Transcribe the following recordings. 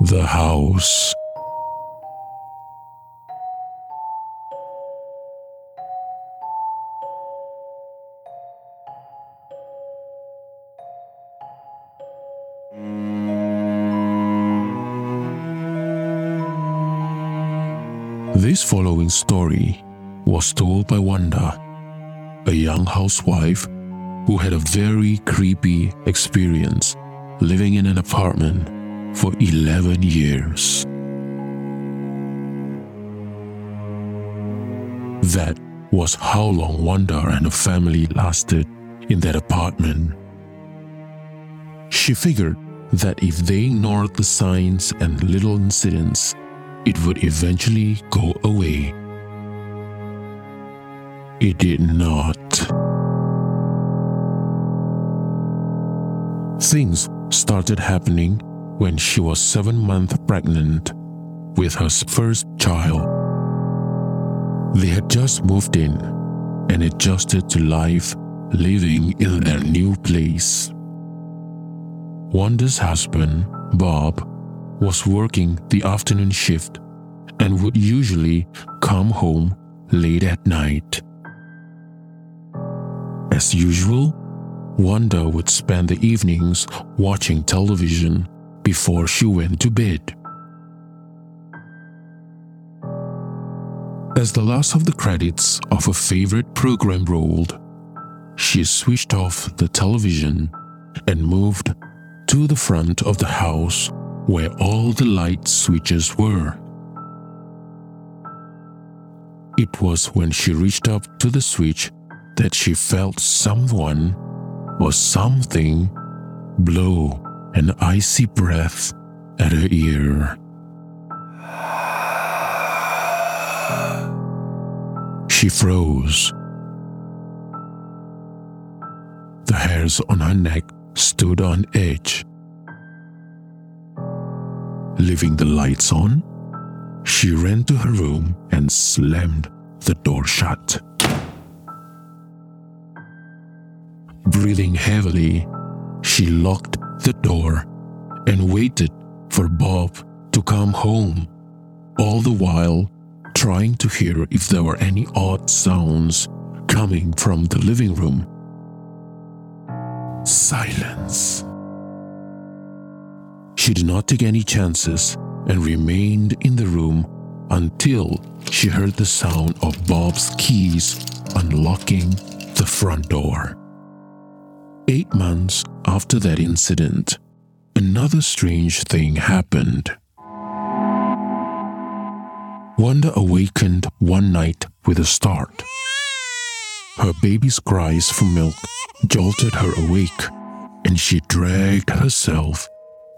the house. This following story was told by Wanda, a young housewife who had a very creepy experience living in an apartment for 11 years. That was how long Wanda and her family lasted in that apartment. She figured that if they ignored the signs and little incidents, it would eventually go away. It did not. Things started happening when she was seven months pregnant with her first child. They had just moved in and adjusted to life living in their new place. Wanda's husband, Bob, was working the afternoon shift and would usually come home late at night. As usual, Wanda would spend the evenings watching television before she went to bed. As the last of the credits of a favorite program rolled, she switched off the television and moved to the front of the house where all the light switches were. It was when she reached up to the switch that she felt someone or something blow an icy breath at her ear. She froze. The hairs on her neck stood on edge. Leaving the lights on, she ran to her room and slammed the door shut. Breathing heavily, she locked the door and waited for Bob to come home, all the while trying to hear if there were any odd sounds coming from the living room. Silence. She did not take any chances and remained in the room until she heard the sound of Bob's keys unlocking the front door. Eight months after that incident, another strange thing happened. Wanda awakened one night with a start. Her baby's cries for milk jolted her awake, and she dragged herself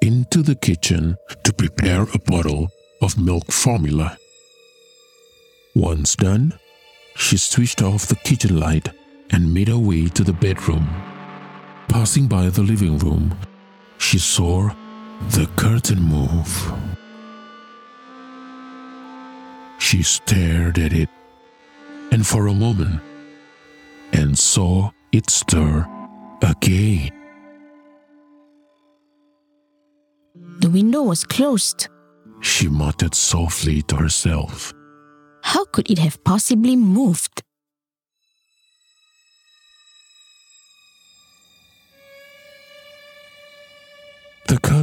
into the kitchen to prepare a bottle of milk formula. Once done, she switched off the kitchen light and made her way to the bedroom. Passing by the living room, she saw the curtain move. She stared at it, and for a moment, and saw it stir again. The window was closed. She muttered softly to herself. How could it have possibly moved?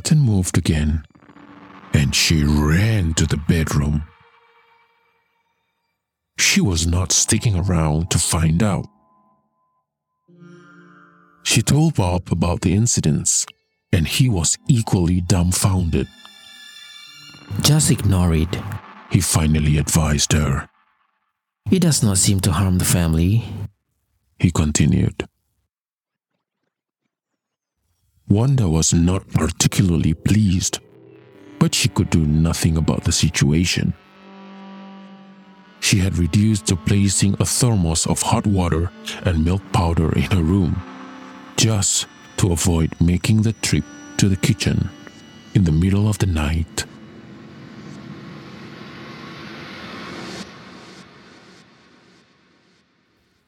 Curtain moved again, and she ran to the bedroom. She was not sticking around to find out. She told Bob about the incidents, and he was equally dumbfounded. Just ignore it. He finally advised her. It does not seem to harm the family. He continued. Wanda was not particularly pleased, but she could do nothing about the situation. She had reduced to placing a thermos of hot water and milk powder in her room, just to avoid making the trip to the kitchen in the middle of the night.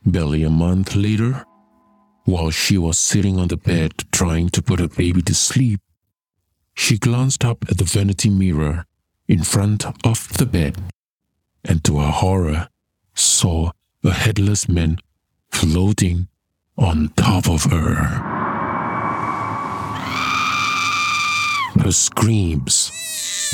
Barely a month later, while she was sitting on the bed trying to put her baby to sleep, She glanced up at the vanity mirror in front of the bed and to her horror saw a headless man floating on top of her. Her screams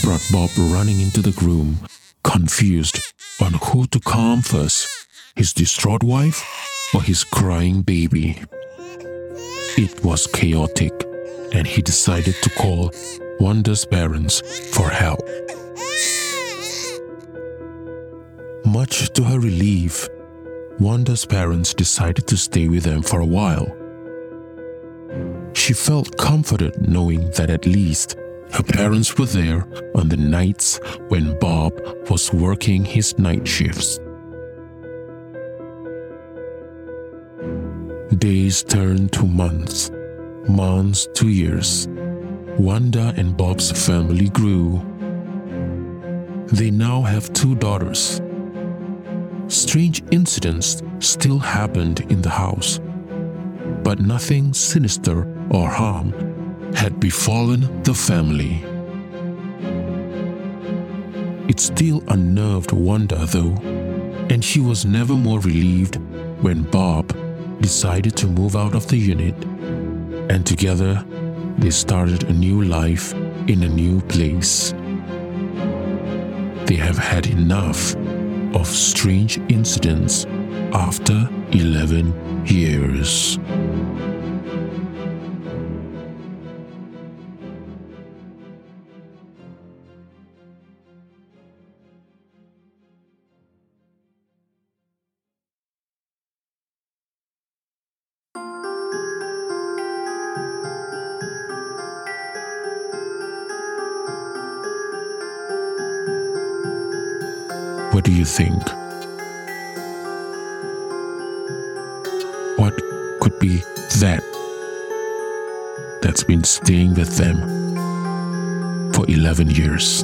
brought Bob running into the room, confused on who to calm first his distraught wife or his crying baby. It was chaotic, and he decided to call Wanda's parents for help. Much to her relief, Wanda's parents decided to stay with them for a while. She felt comforted knowing that at least her parents were there on the nights when Bob was working his night shifts. Days turned to months, months to years. Wanda and Bob's family grew. They now have two daughters. Strange incidents still happened in the house, but nothing sinister or harm had befallen the family. It still unnerved Wanda, though, and she was never more relieved when Bob decided to move out of the unit, and together they started a new life in a new place. They have had enough of strange incidents after 11 years. What do you think? What could be that that's been staying with them for 11 years?